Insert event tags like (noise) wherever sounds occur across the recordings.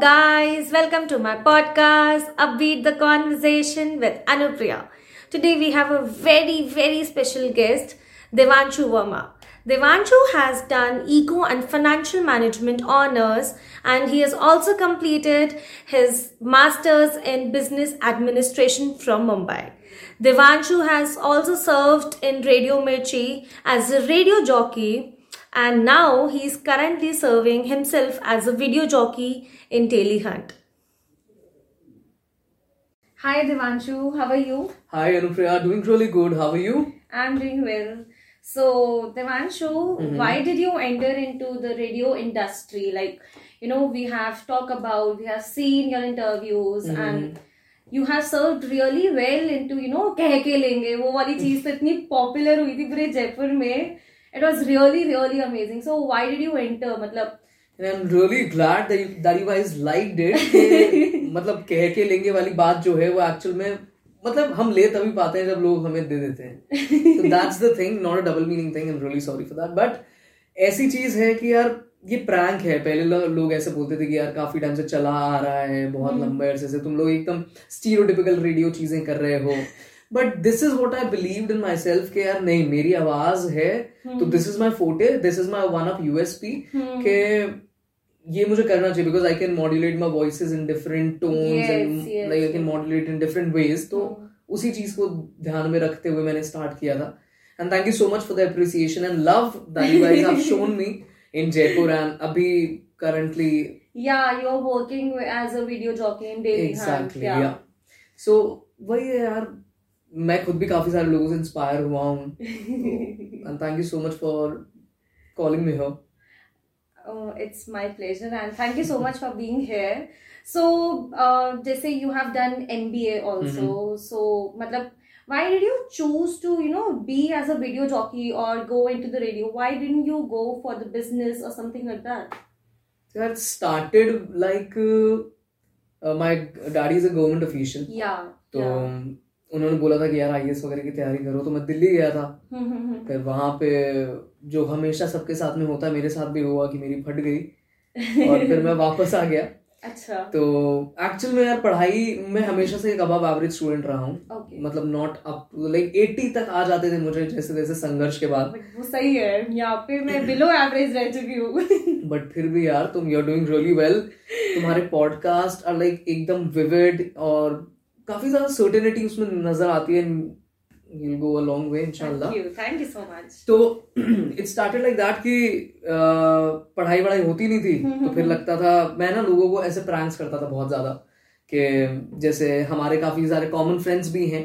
Guys. Welcome to my podcast, Upbeat the Conversation with Anupriya. Today, we have a very, very special guest, Devanshu Verma. Devanshu has done eco and financial management honors and he has also completed his master's in business administration from Mumbai. Devanshu has also served in Radio Mirchi as a radio jockey and now he is currently serving himself as a video jockey in Telehunt. Hi Devanshu, how are you? Hi Anupriya, doing really good. How are you? I'm doing well. So Devanshu, Mhm. why did you enter into the radio industry? Like, you know, we have talked about, we have seen your interviews Mhm. and you have served really well into, you know, कह के लेंगे वो वाली चीज तो इतनी popular हुई थी पूरे जयपुर में it was really really amazing so why did you enter मतलब And I'm really glad that you, that you guys liked it. (laughs) मतलब कह के लेंगे वाली बात जो है वो एक्चुअल में मतलब हम ले तभी पाते हैं जब लोग हमें दे देते हैं। तो that's the thing not a double meaning thing I am really sorry for that but ऐसी चीज़ है कि यार ये प्रैंक है। पहले लो- लोग ऐसे बोलते थे कि यार काफ़ी टाइम से चला आ रहा है बहुत हम्म। लंबे अरसे से। तुम लोग एकदम स्टीरियोटिपिकल रेडियो चीज़ें कर रहे हो। But this is what I believe in myself के यार नहीं मेरी आवाज़ है तो this is my forte this is my one of USP. कि ये मुझे करना चाहिए because I can modulate my voices in different tones and like I can modulate in different ways तो हम्म। उसी चीज़ को ध्यान में रखते हुए मैंने स्टार्ट किया था. And thank you so much for the appreciation and love that you guys have shown me in Jaipur and अभी currently yeah you're working as a video jockey in Daily exactly Hunt या सो वही है यार मैं खुद भी काफ़ी सारे लोगों से इंस्पायर हुआ हूँ and thank you so much for calling me here Oh, it's my pleasure and thank you so much for being here. So, uh, जैसे you have done MBA also, Mm-hmm. so मतलब why did you choose to you know be as a video jockey or go into the radio? Why didn't you go for the business or something like that? that started like uh, uh, my daddy is a government official Yeah. तो yeah. उन्होंने बोला था कि यार IAS वगैरह की तैयारी करो तो मैं दिल्ली गया था हम्म, हम्म, हम्म. फिर वहाँ पे जो हमेशा सबके साथ में होता है मेरे साथ भी हुआ कि मेरी फट गई और फिर मैं वापस आ गया (laughs) अच्छा. तो एक्चुअल में यार पढ़ाई में हमेशा से एक अबव एवरेज स्टूडेंट रहा हूँ Okay. मतलब नॉट अप लाइक 80 तक आ जाते थे मुझे जैसे जैसे संघर्ष के बाद वो सही है यहाँ पे मैं बिलो एवरेज रह चुकी हूँ (laughs) बट फिर भी यार तुम you are doing really well तुम्हारे पॉडकास्ट आर लाइक एकदम विविड और काफ़ी ज़्यादा सर्टेनिटी उसमें नज़र आती है you go (clears throat) a long way इंशाल्लाह thank you thank you so much तो इट स्टार्टेड लाइक दैट कि पढ़ाई वढ़ाई होती नहीं थी तो फिर लगता था मैं ना लोगों को ऐसे प्रैंक्स करता था बहुत ज़्यादा कि जैसे हमारे काफ़ी सारे कॉमन फ्रेंड्स भी हैं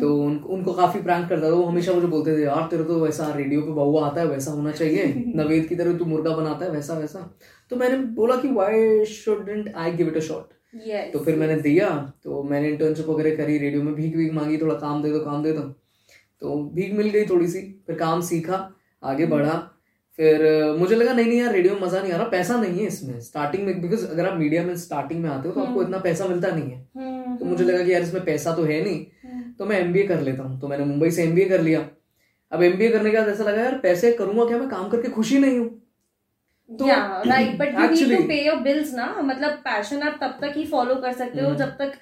तो उन, उनको काफ़ी प्रैंक करता था वो हमेशा मुझे बोलते थे यार तेरे तो वैसा रेडियो पे बहुआ आता है वैसा होना चाहिए (laughs) नवेद की तरह तू मुर्गा बनाता है वैसा वैसा। तो मैंने बोला कि why shouldn't I give it a shot yes. तो फिर मैंने दिया तो मैंने इंटर्नशिप वगैरह करी रेडियो में भीख भीख मांगी थोड़ा काम दे दो काम दे दो। तो भीख मिल गई थोड़ी सी फिर काम सीखा आगे बढ़ा। फिर मुझे लगा नहीं नहीं यार रेडियो में मज़ा नहीं आ रहा पैसा नहीं है इसमें। स्टार्टिंग में बिकॉज़ अगर आप मीडिया में स्टार्टिंग में आते हो तो आपको इतना पैसा मिलता नहीं है। हम्म, तो मुझे लगा कि यार इसमें पैसा तो है नहीं. तो मैं एमबीए कर लेता हूँ। तो मैंने मुंबई से एमबीए कर लिया। अब एमबीए करने के बाद ऐसा लगा यार पैसे करूँगा क्या? मैं काम करके खुशी नहीं हूँ। तो (clears throat) ना। मतलब पैशन आप तब तक ही फॉलो कर सकते हो हम्म। जब तक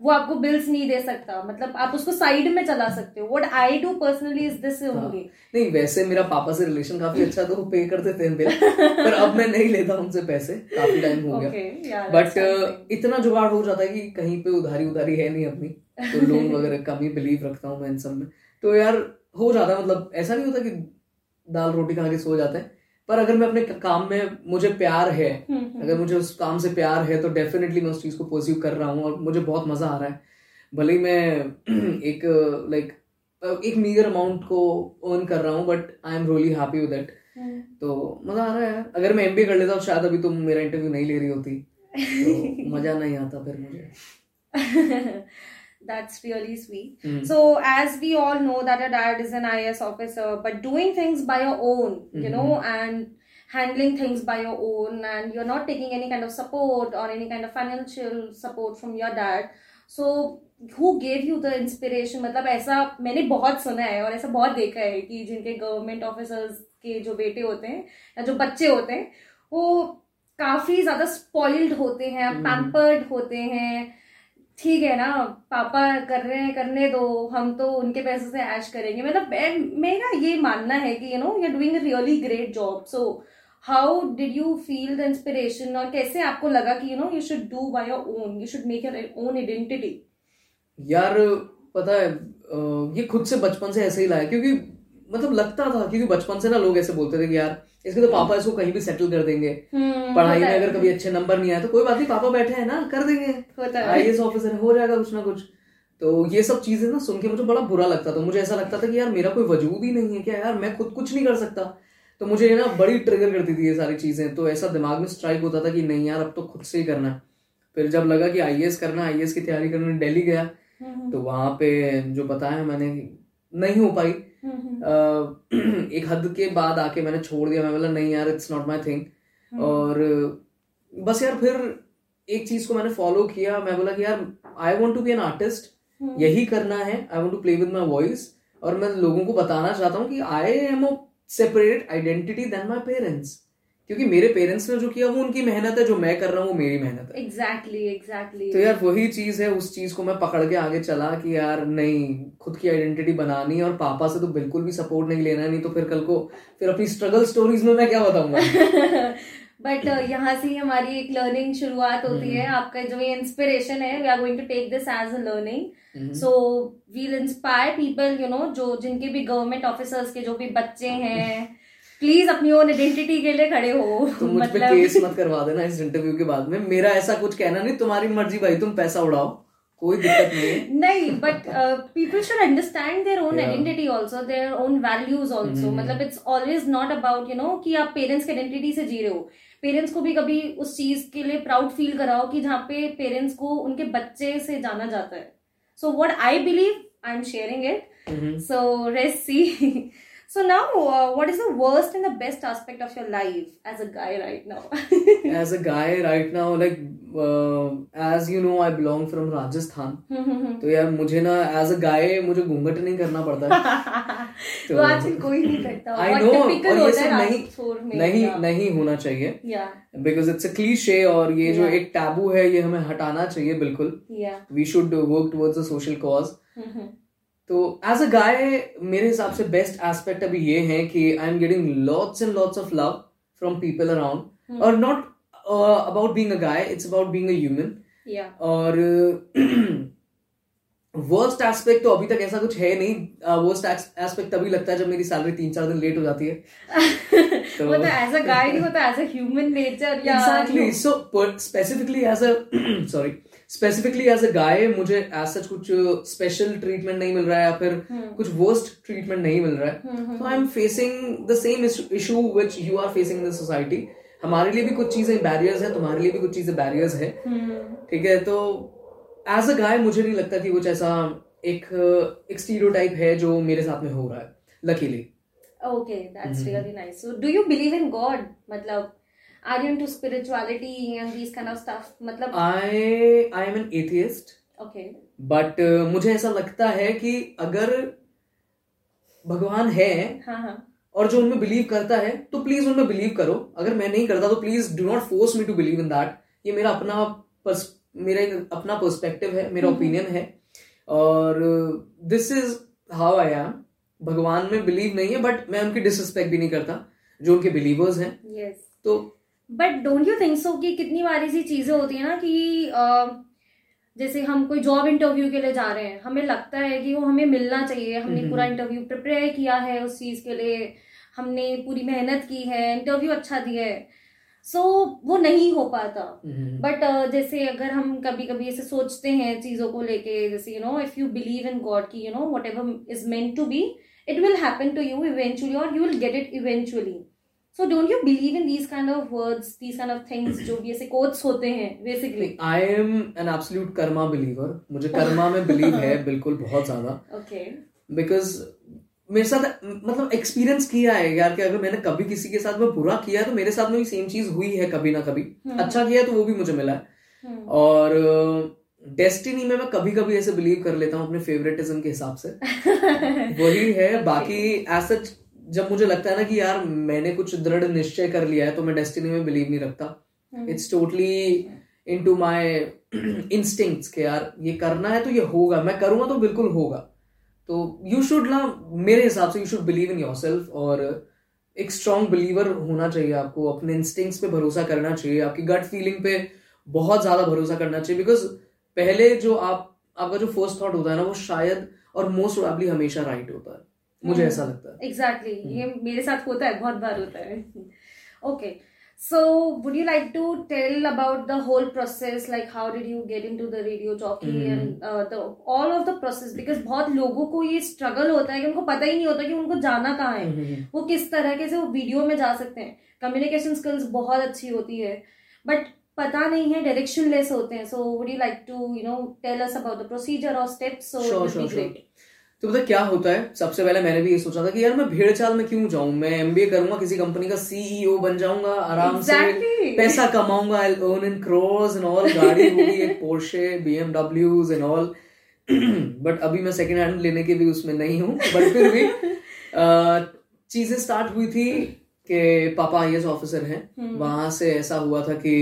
वो आपको बिल्स नहीं दे सकता। मतलब आप उसको साइड में चला सकते हो। What I do personally is this. Only नहीं वैसे मेरा पापा से रिलेशन काफ़ी अच्छा तो वो पे करते थे बिल पर अब मैं नहीं लेता उनसे पैसे। काफ़ी टाइम हो गया। या बट इतना जुगाड़ हो जाता है कि कहीं पे उधारी उधारी है नहीं अपनी। तो लोन (laughs) वगैरह कम ही बिलीव रखता हूँ मैं इन सब में। तो यार हो जाता है मतलब ऐसा नहीं होता कि दाल रोटी खा के सो जाते हैं। पर अगर मैं अपने काम में मुझे प्यार है हम्म, अगर मुझे उस काम से प्यार है तो डेफिनेटली मैं उस चीज़ को परस्यू कर रहा हूँ और मुझे बहुत मज़ा आ रहा है। भले ही मैं (clears throat) एक लाइक एक मीगर अमाउंट को अर्न कर रहा हूँ but I am really happy with it तो मज़ा आ रहा है अगर मैं एमबीए कर लेता तो शायद अभी तुम मेरा इंटरव्यू नहीं ले रही होती। तो (laughs) मज़ा नहीं आता फिर मुझे। (laughs) That's really sweet. Hmm. So, as we all know that our dad is an IS officer, but doing things by your own, mm-hmm. you Mhm. know, and handling things by your own, and you're not taking any kind of support or any kind of financial support from your dad. So, who gave you the inspiration? मतलब ऐसा मैंने बहुत सुना है और ऐसा बहुत देखा है कि जिनके गवर्नमेंट ऑफिसर्स के जो बेटे होते हैं या जो बच्चे होते हैं वो काफ़ी ज़्यादा स्पॉइल्ड होते हैं पैम्पर्ड होते हैं ठीक है ना, पापा कर रहे हैं, करने दो, हम तो उनके पैसे से ऐश करेंगे। मतलब मेरा ये मानना है कि you know you doing a really great job so how did you feel the inspiration और कैसे आपको लगा कि you know you should do by your own you should make your own identity यार, पता है ये खुद से बचपन से ऐसे ही लाया क्योंकि मतलब लगता था क्योंकि बचपन से ना लोग ऐसे बोलते थे कि यार इसके तो पापा इसको कहीं भी सेटल कर देंगे। हम्म, पढ़ाई में अगर कभी अच्छे नंबर नहीं आए तो कोई बात नहीं पापा बैठे हैं ना कर देंगे। आई ऑफिसर हो जाएगा कुछ ना कुछ। तो ये सब चीज़ें ना सुन के मुझे बड़ा बुरा लगता था। मुझे ऐसा लगता था कि यार मेरा कोई वजूद ही नहीं है क्या? यार मैं खुद कुछ नहीं कर सकता। तो मुझे ना बड़ी ट्रिगर करती थी ये सारी चीज़ें। तो ऐसा दिमाग में स्ट्राइक होता था कि नहीं यार अब तो खुद से ही करना है। फिर जब लगा कि आई करना आईएएस की तैयारी करने दिल्ली गया हम्म, तो वहाँ पे जो बताया मैंने नहीं हो पाई। हम्म, (clears throat) एक हद के बाद आके मैंने छोड़ दिया। मैं बोला नहीं यार इट्स नॉट माई थिंग। और बस यार फिर एक चीज़ को मैंने फॉलो किया। मैं बोला कि यार I want to be an artist. यही करना है। I want to play with my voice और मैं लोगों को बताना चाहता हूँ कि I am a separate identity then my parents क्योंकि मेरे पेरेंट्स ने जो किया वो उनकी मेहनत है जो मैं कर रहा हूँ वो मेरी मेहनत है। Exactly exactly, exactly exactly. तो यार वही चीज़ है उस चीज़ को मैं पकड़ के आगे चला कि यार नहीं खुद की आइडेंटिटी बनानी और पापा से तो बिल्कुल भी सपोर्ट नहीं लेना है नहीं तो फिर कल को फिर अपनी स्ट्रगल स्टोरीज में मैं क्या बताऊँगा? (laughs) बट uh, यहाँ से ही हमारी एक लर्निंग शुरुआत होती है। आपका जो ये इंस्पिरेशन है we are going to take this as a learning so we'll inspire people you know जो जिनके भी गवर्नमेंट ऑफिसर्स के जो भी बच्चे हैं प्लीज़ अपनी ओन आइडेंटिटी के लिए खड़े हो। तो मुझ मतलब... पे केस मत करवा देना इस इंटरव्यू के बाद में। मेरा ऐसा कुछ कहना नहीं तुम्हारी मर्ज़ी भाई तुम पैसा उड़ाओ। कोई दिक्कत नहीं नहीं but people should understand their own identity also their own values hmm. मतलब it's always not about you know कि आप पेरेंट्स की आइडेंटिटी से जी रहे हो। पेरेंट्स को भी कभी उस चीज़ के लिए प्राउड फील कराओ कि जहाँ पे पेरेंट्स को उनके बच्चे से जाना जाता है। So what I believe I am sharing it so let's see. So now, uh, what is the worst and the best aspect of your life as a guy right now? (laughs) as a guy right now like uh, as you know I belong from Rajasthan. (laughs) तो यार मुझे ना as a guy मुझे घूंघट नहीं करना पड़ता। है (laughs) तो आजकल कोई नहीं करता। नो typical और ये सब नहीं नहीं नहीं होना चाहिए। या। बिकॉज़ इट्स अ क्लीशे और ये जो एक टैबू है ये हमें हटाना चाहिए बिल्कुल। We should work towards a social cause hmm, तो एज अ गाय मेरे हिसाब से बेस्ट एस्पेक्ट अभी ये है कि I am getting lots and lots of love from people around और not about being a guy it's about being a human और (clears throat) वर्स्ट एस्पेक्ट तो अभी तक ऐसा कुछ है नहीं। वर्स्ट एस्पेक्ट तभी लगता है जब मेरी सैलरी तीन चार दिन लेट हो जाती है। तो (laughs) वो तो एज अ गाय नहीं होता एज अ ह्यूमन नेचर या so specifically as a sorry specifically as a guy मुझे एज सच कुछ स्पेशल ट्रीटमेंट नहीं मिल रहा है या फिर कुछ वर्स्ट ट्रीटमेंट नहीं मिल रहा है। तो I am facing the same issue which you are facing in the society हमारे लिए भी कुछ चीज़ें बैरियर्स है तुम्हारे लिए भी कुछ चीज़ें बैरियर्स है। हम्म, ठीक है तो एज अ गाय मुझे नहीं लगता कि कुछ ऐसा एक एक स्टीरियोटाइप है जो मेरे साथ में हो रहा है luckily okay that's really nice. So do you believe in god? मतलब are you into spirituality and these kind of stuff? मतलब I I am an atheist okay. But मुझे ऐसा लगता है कि अगर भगवान है हाँ हाँ। और जो उनमें बिलीव करता है तो प्लीज़ उनमें बिलीव करो। अगर मैं नहीं करता तो please do not force me to believe in that ये मेरा अपना pers- मेरा एक अपना पर्सपेक्टिव है मेरा ओपिनियन है। और this is how I am भगवान में बिलीव नहीं है बट मैं उनकी डिसरिस्पेक्ट भी नहीं करता जो उनके बिलीवर्स हैं। Yes. तो but don't you think so कि कितनी बार ऐसी चीज़ें होती है ना कि जैसे हम कोई जॉब इंटरव्यू के लिए जा रहे हैं हमें लगता है कि वो हमें मिलना चाहिए हमने हम्म। पूरा इंटरव्यू प्रिपेयर किया है उस चीज़ के लिए हमने पूरी मेहनत की है इंटरव्यू अच्छा दिया है। सो so, वो नहीं हो पाता। हम्म, बट जैसे अगर हम कभी कभी ऐसे सोचते हैं चीज़ों को लेके जैसे you know if you believe in God की you know whatever is meant to be it will happen to you eventually और you will get it eventually so don't you believe in these kind of words these kind of things जो भी ऐसे quotes होते हैं basically I am an absolute karma believer मुझे कर्मा में believe है (laughs) बिल्कुल बहुत ज़्यादा। ओके बिकॉज़ मेरे साथ मतलब एक्सपीरियंस किया है यार कि अगर मैंने कभी किसी के साथ में बुरा किया तो मेरे साथ में भी सेम चीज़ हुई है कभी ना कभी। हम्म। अच्छा किया है तो वो भी मुझे मिला है। और डेस्टिनी में मैं कभी कभी ऐसे बिलीव कर लेता हूँ अपने फेवरेटिज्म के हिसाब से। (laughs) वही है बाकी ऐसा जब मुझे लगता है ना कि यार मैंने कुछ दृढ़ निश्चय कर लिया है तो मैं डेस्टिनी में बिलीव नहीं रखता। It's totally into my instinct के यार ये करना है तो ये होगा मैं करूँगा तो बिल्कुल होगा। तो यू शुड ना मेरे हिसाब से you should believe in yourself और एक स्ट्रॉन्ग बिलीवर होना चाहिए आपको अपने इंस्टिंक्ट्स पे भरोसा करना चाहिए आपकी गट फीलिंग पे बहुत ज़्यादा भरोसा करना चाहिए बिकॉज़ पहले जो आप आपका जो फ़र्स्ट थॉट होता है ना वो शायद और मोस्ट प्रोबेबली हमेशा राइट होता है। मुझे हम्म। ऐसा लगता है। Exactly exactly. हम्म। ये मेरे साथ होता है बहुत बार होता है। Okay so would you like to tell about the whole process like how did you get into the radio jockey. And all of the process because बहुत लोगों को ये स्ट्रगल होता है कि उनको पता ही नहीं होता कि उनको जाना कहाँ है। हम्म, वो किस तरह के से वो वीडियो में जा सकते हैं। कम्युनिकेशन स्किल्स बहुत अच्छी होती है। बट पता नहीं है डायरेक्शन लेस होते हैं। So would you like to you know tell us about the procedure और स्टेप्स सो. ग्रेट तो पता क्या होता है सबसे पहले मैंने भी ये सोचा था कि यार मैं भेड़ चाल में क्यों जाऊँ मैं एमबीए करूँगा किसी कंपनी का सीईओ बन जाऊँगा आराम Exactly. से पैसा कमाऊँगा I earn in crores and all गाड़ी होगी एक Porsche BMWs and all but अभी मैं सेकंड हैंड लेने के भी उसमें नहीं हूँ बट फिर भी (laughs) चीज़ें स्टार्ट हुई थी कि पापा आई ऑफिसर हैं हम्म। वहाँ से ऐसा हुआ था कि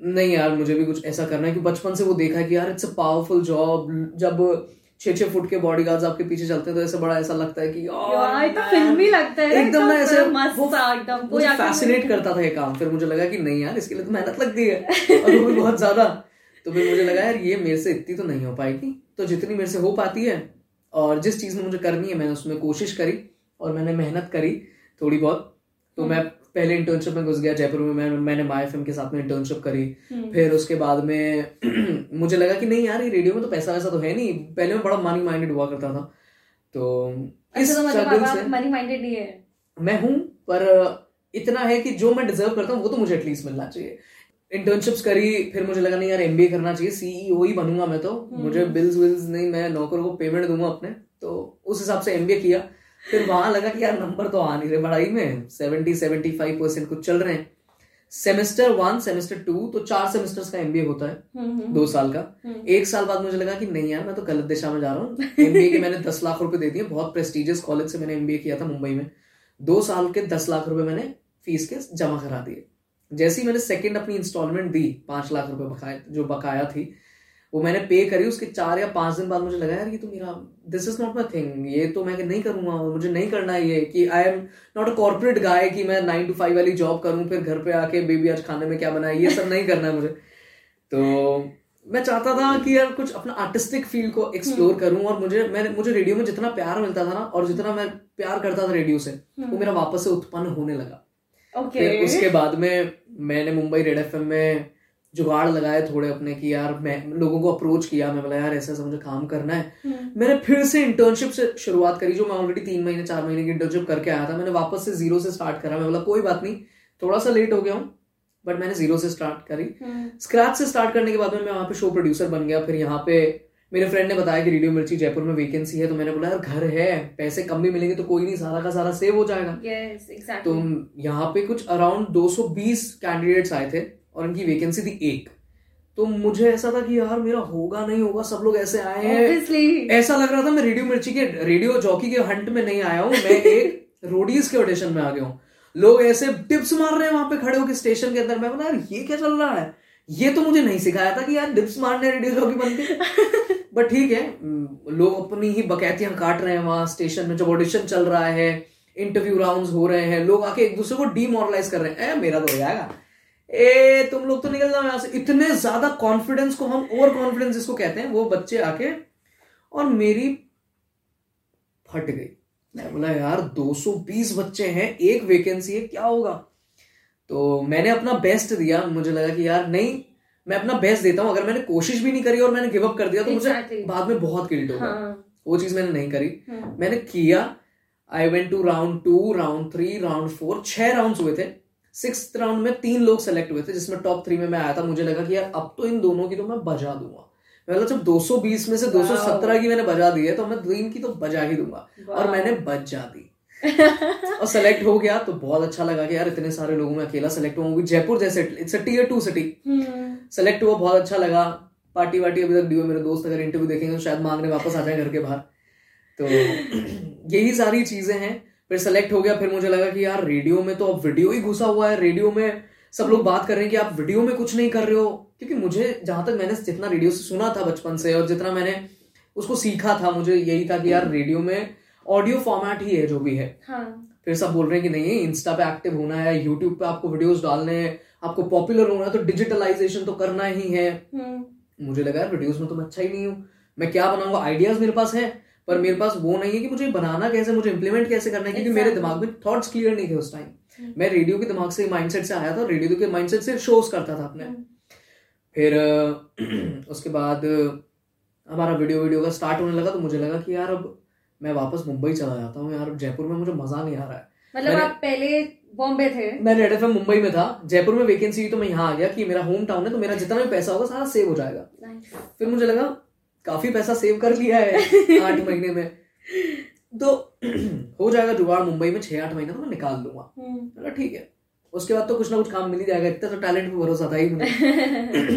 नहीं यार मुझे भी कुछ ऐसा करना है कि बचपन से वो देखा है कि यार इट्स अ पावरफुल जॉब जब छह छह फुट के बॉडी गार्ड आपके पीछे चलते हैं तो ऐसे बड़ा ऐसा लगता है कि यार तो फिल्मी लगता है एकदम ना ऐसे वो मुझे फैसिनेट करता था ये काम। फिर मुझे लगा कि नहीं यार इसके लिए तो मेहनत लगती है और वो भी बहुत ज़्यादा। तो फिर मुझे लगा यार ये मेरे से इतनी तो नहीं हो पाएगी। तो जितनी मेरे से हो पाती है और जिस चीज़ में मुझे करनी है मैंने उसमें कोशिश करी और मैंने मेहनत करी थोड़ी बहुत तो मैं पहले इंटर्नशिप में घुस गया जयपुर में मैं मैंने माई फ़िल्म के साथ में इंटर्नशिप करी। हम्म। फिर उसके बाद में (clears throat) मुझे लगा कि नहीं यार ये रेडियो में तो पैसा वैसा तो है नहीं। पहले मैं बड़ा मनी माइंडेड हुआ करता था। तो इस मनी माइंडेड ही है? मैं हूँ पर इतना है कि जो मैं डिजर्व करता हूँ वो तो मुझे एटलीस्ट मिलना चाहिए। इंटर्नशिप्स करी फिर मुझे लगा नहीं यार एमबीए करना चाहिए सीईओ ही बनूँगा मैं तो। हम्म। मुझे बिल्स विल्स नहीं मैं नौकरों को पेमेंट दूँगा अपने। तो उस हिसाब से एमबीए किया। फिर वहाँ लगा कि यार नंबर तो आ नहीं रहे पढ़ाई में सेवेंटी सेवेंटी फाइव परसेंट कुछ चल रहे हैं। सेमेस्टर वन सेमेस्टर टू तो चार सेमेस्टर्स का एमबीए होता है हम्म, हम्म, दो साल का। हम्म। एक साल बाद मुझे लगा कि नहीं यार मैं तो गलत दिशा में जा रहा हूँ। एमबीए के मैंने दस लाख रुपए दे दिए बहुत प्रेस्टिजियस कॉलेज से मैंने एमबीए किया था मुंबई में। दो साल के दस लाख रुपए मैंने फ़ीस के जमा करा दिए। जैसे ही मैंने सेकेंड अपनी इंस्टॉलमेंट दी पाँच लाख रुपए बकाया जो बकाया थी वो मैंने पे करी उसके चार या पाँच दिन बाद मुझे लगा यार ये तो मेरा this is not my thing ये तो मैं नहीं करूँगा मुझे नहीं करना है ये कि I am not a corporate guy कि मैं नाइन टू फाइव वाली जॉब करूँ फिर घर पे आके बेबी आज खाने में क्या बनाए ये सब नहीं करना है मुझे. तो मैं चाहता था कि यार कुछ अपना आर्टिस्टिक फ़ील्ड को एक्सप्लोर करूँ और मुझे मैंने मुझे रेडियो में जितना प्यार मिलता था ना और जितना मैं प्यार करता था रेडियो से वो मेरा वापस से उत्पन्न होने लगा। ओके फिर उसके बाद में मैंने मुंबई रेड एफएम में जुगाड़ लगाए थोड़े अपने कि यार मैं लोगों को अप्रोच किया मैं बोला यार ऐसा ऐसा मुझे काम करना है। हम्म, मैंने फिर से इंटर्नशिप से शुरुआत करी जो मैं ऑलरेडी तीन महीने चार महीने की इंटर्नशिप करके आया था। मैंने वापस से ज़ीरो से स्टार्ट करा। मैं बोला कोई बात नहीं थोड़ा सा लेट हो गया हूँ बट मैंने ज़ीरो से स्टार्ट करी। हम्म, स्क्रैच से स्टार्ट करने के बाद में मैं वहाँ पे शो प्रोड्यूसर बन गया। फिर यहाँ पे मेरे फ्रेंड ने बताया कि रेडियो मिर्ची जयपुर में वैकेंसी है तो मैंने बोला यार घर है पैसे कम भी मिलेंगे तो कोई नहीं सारा का सारा सेव हो जाएगा। Yes तो यहाँ पे कुछ अराउंड 220 कैंडिडेट्स आए थे। और इनकी वैकेंसी थी एक। तो मुझे ऐसा था कि यार मेरा होगा नहीं होगा सब लोग ऐसे आए हैं। ऐसा लग रहा था मैं रेडियो मिर्ची के रेडियो जॉकी के हंट में नहीं आया हूँ मैं एक (laughs) रोडीज के ऑडिशन में आ गया हूँ। लोग ऐसे टिप्स मार रहे हैं वहाँ पे खड़े होकर स्टेशन के अंदर। मैं बोला यार ये क्या चल रहा है? ये तो मुझे नहीं सिखाया था कि यार डिप्स मारने रेडियो जॉकी बन के। (laughs) बट ठीक है लोग अपनी ही बकैतियाँ काट रहे हैं वहाँ स्टेशन में। जब ऑडिशन चल रहा है इंटरव्यू राउंड्स हो रहे हैं लोग आके एक दूसरे को डीमोरलाइज कर रहे हैं। ए मेरा तो हो जाएगा। ए तुम लोग तो निकल जाओ यहाँ से। इतने ज़्यादा कॉन्फिडेंस को हम ओवर कॉन्फिडेंस जिसको कहते हैं वो बच्चे आके और मेरी फट गई। मैं बोला यार 220 बच्चे हैं एक वैकेंसी है क्या होगा? तो मैंने अपना बेस्ट दिया। मुझे लगा कि यार नहीं मैं अपना बेस्ट देता हूँ। अगर मैंने कोशिश भी नहीं करी और मैंने गिव अप कर दिया तो Exactly. मुझे बाद में बहुत गिल्ट होगा। हाँ। वो चीज़ मैंने नहीं करी। हम्म, मैंने किया। I went to round two round three round four छह राउंड हुए थे। सिक्स राउंड में तीन लोग सेलेक्ट हुए थे जिसमें टॉप थ्री में मैं आया था। मुझे लगा कि यार अब तो इन दोनों की तो मैं बजा दूँगा। मतलब जब 220 में से 217 की मैंने बजा दी है तो मैं तीन की तो बजा ही दूँगा। और. मैंने बजा दी। (laughs) और सेलेक्ट हो गया तो बहुत अच्छा लगा कि यार इतने सारे लोगों में अकेला सेलेक्ट हुआ जयपुर जैसे it's a tier two city select हुआ बहुत अच्छा लगा। पार्टी वार्टी अभी तक डी मेरे दोस्त अगर इंटरव्यू देखेंगे तो शायद मांगने वापस आ जाए घर के बाहर। तो (coughs) यही सारी चीज़ें हैं। फिर सेलेक्ट हो गया फिर मुझे लगा कि यार रेडियो में तो अब वीडियो ही घुसा हुआ है रेडियो में सब लोग बात कर रहे हैं कि आप वीडियो में कुछ नहीं कर रहे हो। क्योंकि मुझे जहाँ तक मैंने जितना रेडियो से सुना था बचपन से और जितना मैंने उसको सीखा था मुझे यही था कि यार रेडियो में ऑडियो फॉर्मेट ही है जो भी है। हाँ। फिर सब बोल रहे हैं कि नहीं इंस्टा पे एक्टिव होना है यूट्यूब पे आपको वीडियोस डालने हैं आपको पॉपुलर होना है तो डिजिटलाइजेशन तो करना ही है। हम्म। मुझे लगा यार वीडियोस में तो मैं अच्छा ही नहीं हूँ। मैं क्या बनाऊँगा? आइडियाज़ मेरे पास है। पर मेरे पास वो नहीं है कि मुझे बनाना कैसे मुझे इंप्लीमेंट कैसे करना है क्योंकि मेरे दिमाग में थॉट्स क्लियर नहीं थे उस टाइम हम्म। मैं रेडियो के दिमाग से माइंडसेट से आया था रेडियो के माइंडसेट से शोज़ करता था अपने। हम्म। फिर (clears throat) उसके बाद हमारा वीडियो वीडियो का स्टार्ट होने लगा तो मुझे लगा कि यार अब मैं वापस मुंबई चला जाता हूँ यार जयपुर में मुझे मज़ा नहीं आ रहा है। मतलब आप पहले बॉम्बे थे? मैं रेड एफ़ मुंबई में था जयपुर में वैकेंसी तो मैं यहाँ आ गया कि मेरा होम टाउन है तो मेरा जितना भी पैसा होगा सारा सेव हो जाएगा। फिर मुझे लगा काफ़ी पैसा सेव कर लिया है (laughs) आठ महीने में। तो हो जाएगा जुगाड़ मुंबई में छह आठ महीने में मैं निकाल लूँगा। हम्म। ठीक है। उसके बाद तो कुछ ना कुछ काम मिल ही जाएगा। इतना तो टैलेंट पे भरोसा था ही मुझे।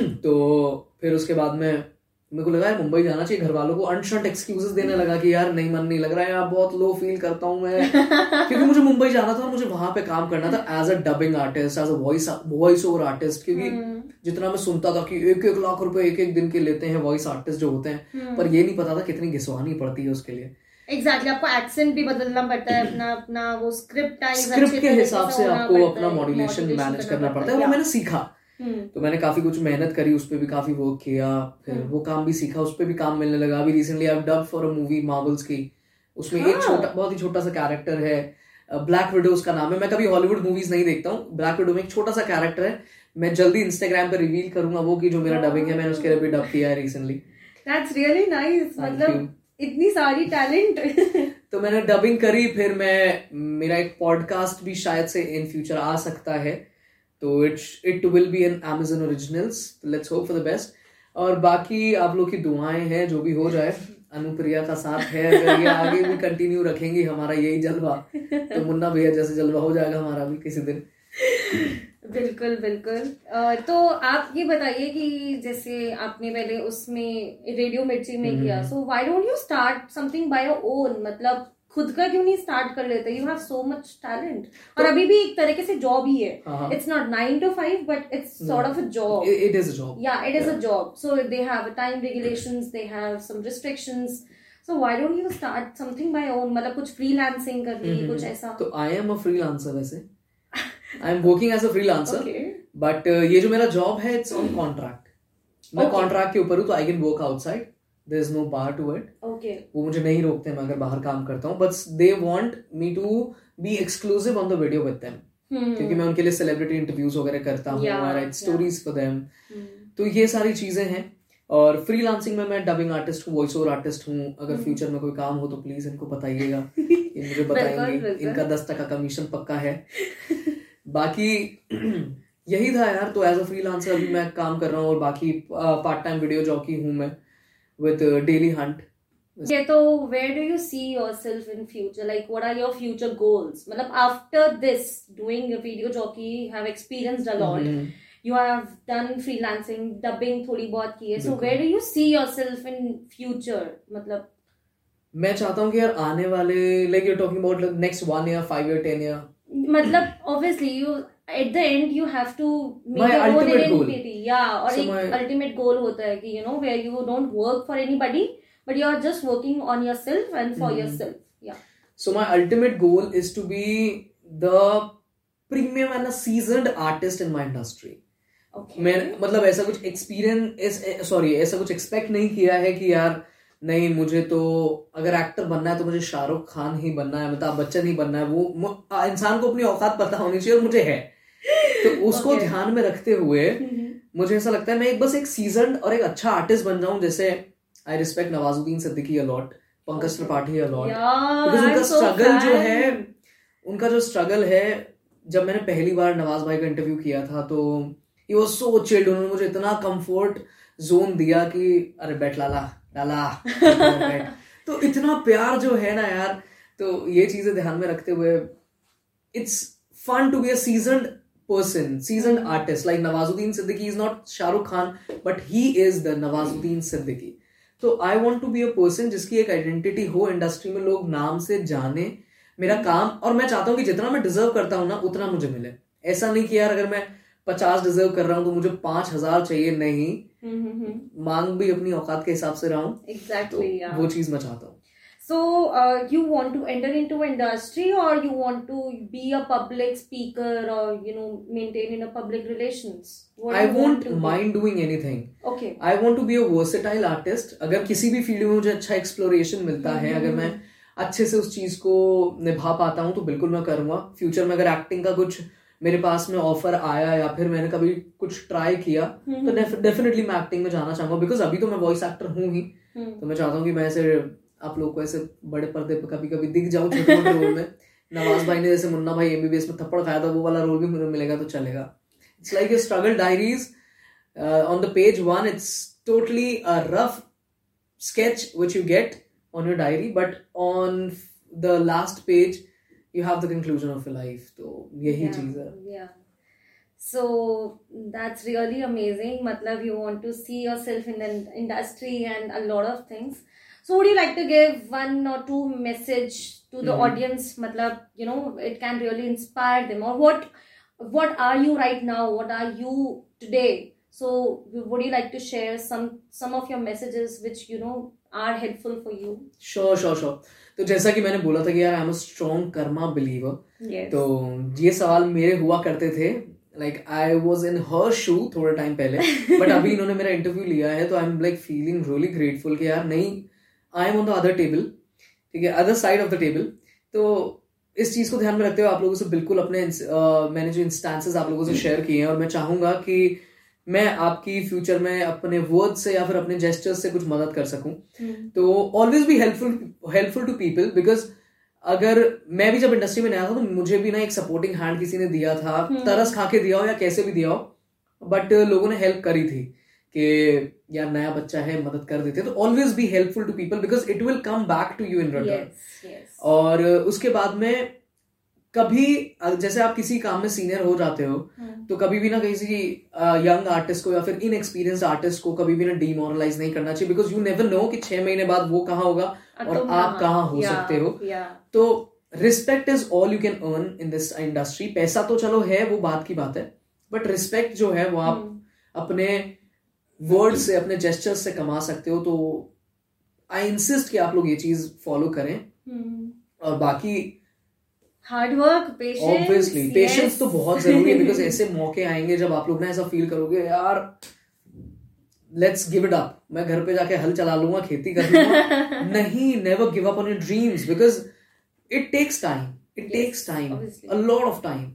(laughs) तो फिर उसके बाद में मेरे को लगा यार मुंबई जाना चाहिए घर वालों को अनशंट एक्सक्यूजेस देने लगा कि यार नहीं मन नहीं लग रहा है यार बहुत लो फील करता हूँ मैं। (laughs) क्योंकि मुझे मुंबई जाना था और मुझे वहाँ पे काम करना था as a dubbing artist as a voice voice over artist क्योंकि हम्म, जितना मैं सुनता था कि एक एक लाख रुपए एक एक दिन के लेते हैं वॉइस आर्टिस्ट जो होते हैं हम्म। पर ये नहीं पता था कितनी घिसवानी पड़ती है उसके लिए। एग्जैक्टली exactly, आपको एक्सेंट भी बदलना पड़ता है अपना अपना वो स्क्रिप्ट स्क्रिप्ट के हिसाब से आपको अपना मॉड्यूलेशन मैनेज करना पड़ता है वो मैंने सीखा। तो मैंने काफ़ी कुछ मेहनत करी उस पर भी काफ़ी वर्क किया फिर हम्म। वो काम भी सीखा उस पर भी काम मिलने लगा। अभी recently I dub for a movie Marvel's की। उसमें हाँ। एक हाँ। छोटा बहुत ही छोटा सा कैरेक्टर है ब्लैक विडो उसका नाम है। मैं कभी हॉलीवुड मूवीज़ नहीं देखता हूँ। ब्लैक विडो में एक छोटा सा कैरेक्टर है। मैं जल्दी इंस्टाग्राम पे रिवील करूँगा वो कि जो मेरा डबिंग है मैंने उसके लिए भी डब किया है रिसेंटली दैट्स रियली नाइस मतलब इतनी सारी टैलेंट (laughs) तो मैंने डबिंग करी फिर मैं मेरा एक पॉडकास्ट भी शायद से इन फ्यूचर आ सकता है। तो it it will be an Amazon originals let's hope for the best और बाकी आप लोग की दुआएँ हैं जो भी हो जाए अनुप्रिया का साथ है अगर ये आगे भी कंटिन्यू रखेंगी हमारा यही जलवा तो मुन्ना भैया जैसे जलवा हो जाएगा हमारा भी किसी दिन। बिल्कुल बिल्कुल। तो आप ये बताइए कि जैसे आपने पहले उसमें रेडियो मिर्ची में किया। So why don't you start something by your own मतलब खुद का क्यों नहीं स्टार्ट कर लेते? You have so much talent और तो- अभी भी एक तरीके से जॉब ही है. It's not nine to five but it's sort of a job it is a job it is Yeah. a job. So they have time regulations they have some restrictions. So why don't you start something by own? मतलब कुछ freelancing कर ली हम्म, कुछ ऐसा। तो I am a freelancer वैसे। I am working as a freelancer but ये जो मेरा जॉब है इट्स ऑन कॉन्ट्रैक्ट मैं. कॉन्ट्रैक्ट के ऊपर हूँ तो I can work outside there is no bar to it okay. वो मुझे नहीं रोकते मैं अगर बाहर काम करता हूँ but they want me to be exclusive on the video with them hmm. क्योंकि मैं उनके लिए सेलिब्रिटी इंटरव्यूज़ वगैरह करता हूँ I write. Stories for them Hmm. तो ये सारी चीज़ें हैं। और फ्रीलांसिंग में मैं डबिंग आर्टिस्ट हूँ वॉइस ओवर आर्टिस्ट हूँ। अगर। फ्यूचर में कोई काम हो तो प्लीज़ इनको बताइएगा। (laughs) मुझे बताएँगे। इनका दस टका कमीशन पक्का है। (laughs) बाकी (clears throat) यही था यार। तो एज अ फ्रीलांसर अभी मैं काम कर रहा हूँ और बाकी पार्ट टाइम वीडियो जॉकी हूँ मैं। With Daily Hunt Okay, so where do you see yourself in future? Like, what are your future goals? मतलब after this, doing a video jockey, have experienced a lot. हम्म। You have done freelancing, dubbing थोड़ी बहुत की है. So where do you see yourself in future? मतलब मैं चाहता हूँ कि यार आने वाले like you talking about next one year five year ten year मतलब obviously you at the end you have to और एक अल्टीमेट गोल होता है कि you know where you don't work for anybody but you are just working on yourself and for yourself या so my ultimate goal is to be the premium and a artist in my industry मैं मतलब ऐसा कुछ experience sorry ऐसा कुछ expect नहीं किया है कि यार नहीं मुझे तो अगर एक्टर बनना है तो मुझे शाहरुख खान ही बनना है अमिताभ बच्चन ही बनना है वो इंसान को अपनी औकात पता होनी चाहिए और मुझे है। (laughs) तो उसको Okay. ध्यान में रखते हुए. मुझे ऐसा लगता है मैं एक बस एक सीज़न और एक अच्छा आर्टिस्ट बन जाऊँ जैसे I respect Nawazuddin Siddiqui a lot Pankaj Tripathi a lot because उनका so स्ट्रगल जो है उनका जो स्ट्रगल है जब मैंने पहली बार नवाज़ भाई का इंटरव्यू किया था तो ये वो सो चिल्ड उन्होंने मुझे इतना कंफर्ट जोन दिया कि अरे बैठ लाला लाला बैठ। (laughs) तो इतना प्यार जो है ना यार तो ये चीज़ें ध्यान में रखते हुए it's fun to be a seasoned person seasoned artist like Nawazuddin Siddiqui is not Shahrukh Khan but he is the Nawazuddin Siddiqui तो I want to be a person जिसकी एक आइडेंटिटी हो इंडस्ट्री में लोग नाम से जाने मेरा काम और मैं चाहता हूँ कि जितना मैं डिजर्व करता हूँ ना उतना मुझे मिले ऐसा नहीं कि यार अगर मैं पचास डिजर्व कर रहा हूँ तो मुझे पाँच हज़ार चाहिए नहीं हम्म, हम्म, हम्म. मांग भी अपनी औकात के हिसाब से रहा हूँ तो Exactly. Yeah. वो चीज़ मैं चाहता हूँ So, uh, you want to enter into industry, or you want to be a public speaker, or you know, maintain in a public relations? What want won't to do? Doing anything Okay. I want to be a versatile artist अगर किसी भी field में मुझे अच्छा exploration मिलता है अगर मैं अच्छे से उस चीज़ को निभा पाता हूँ तो बिल्कुल मैं करूँगा फ्यूचर में अगर एक्टिंग का कुछ मेरे पास में ऑफ़र आया या फिर मैंने कभी कुछ ट्राई किया तो डेफिनेटली मैं एक्टिंग में जाना चाहूँगा बिकॉज़ अभी तो मैं वॉइस एक्टर हूँ ही Hmm. तो मैं चाहता हूँ कि मैं ऐसे आप लोग को ऐसे बड़े पर्दे पर कभी कभी दिख जाऊँ छोटे रोल में। नवाज़ भाई ने जैसे मुन्ना भाई एमबीबीएस में थप्पड़ खाया था वो वाला रोल भी मुझे मिलेगा तो चलेगा। It's like a struggle diaries on the page one it's totally a rough sketch which you get on your diary but on the last page you have the conclusion of your life तो यही चीज़ है। So that's really amazing मतलब you want to see yourself in industry and a lot of things so would you like to give one और two message to the audience मतलब you know it can really inspire them और what what are you right now what are you today so would you like to share some of your messages which you know are helpful for you sure sure sure तो जैसा कि मैंने बोला था कि यार I am a strong karma believer तो ये सवाल मेरे हुआ करते थे. लाइक आई वॉज़ इन हर शू थोड़ा टाइम पहले (laughs) बट अभी इन्होंने मेरा इंटरव्यू लिया है तो I am like feeling really grateful कि यार नहीं I am on the other table ठीक है other side of the table तो इस चीज़ को ध्यान में रखते हुए आप लोगों से बिल्कुल अपने अ, मैंने जो इंस्टांसेस आप लोगों से शेयर किए हैं और मैं चाहूँगा कि मैं आपकी फ्यूचर में अपने वर्ड से या फिर अपने जेस्टर्स से कुछ मदद कर सकूँ Hmm. तो always be helpful helpful to people because अगर मैं भी जब इंडस्ट्री में नया था तो मुझे भी ना एक सपोर्टिंग हैंड किसी ने दिया था हम्म। तरस खा के दिया हो या कैसे भी दिया हो बट लोगों ने हेल्प करी थी कि यार नया बच्चा है मदद कर देते हैं तो always be helpful to people because it will come back to you in return. और उसके बाद में कभी जैसे आप किसी काम में सीनियर हो जाते हो Hmm. तो कभी भी ना किसी यंग आर्टिस्ट को या फिर इनएक्सपीरियंस आर्टिस्ट को कभी भी ना डीमोरलाइज नहीं करना चाहिए बिकॉज़ यू नेवर नो कि छह महीने बाद वो कहाँ होगा और आप कहाँ हो सकते हो. तो respect is all you can earn in this industry पैसा तो चलो है वो बात की बात है बट रिस्पेक्ट जो है वो आप Hmm. अपने वर्ड से अपने जेस्टर्स से कमा सकते हो तो आई इंसिस्ट कि आप लोग ये चीज़ फॉलो करें। Hmm. और बाकी hard work patience obviously patience तो बहुत ज़रूरी है बिकॉज़ (laughs) ऐसे मौके आएँगे जब आप लोग ना ऐसा फील करोगे यार लेट्स गिव इट अप मैं घर पे जाके हल चला लूँगा खेती कर लूँगा। (laughs) नहीं never give up on your dreams because it takes time it takes time a lot of time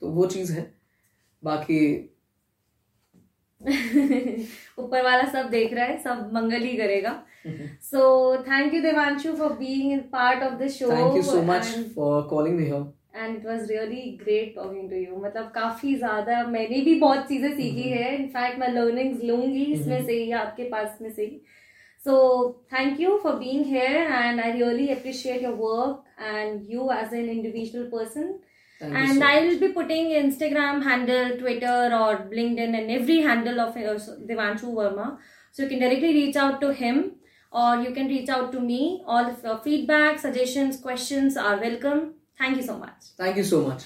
तो वो चीज़ है। बाकी (laughs) ऊपर वाला सब देख रहा है सब मंगल ही करेगा। So thank you Devanshu for being part of the show thank you so much for calling me here and it was really great talking to you मतलब काफ़ी ज़्यादा मैंने भी बहुत चीज़ें सीखी है। इनफैक्ट मैं लर्निंग्स लूँगी इसमें से ही आपके पास में से ही। So thank you for being here and i really appreciate your work and you as an individual person. Thank and I will be putting Instagram handle, Twitter, or LinkedIn, and every handle of uh, Devanshu Verma. So you can directly reach out to him, or you can reach out to me. All of feedback, suggestions, questions are welcome. Thank you so much. Thank you so much.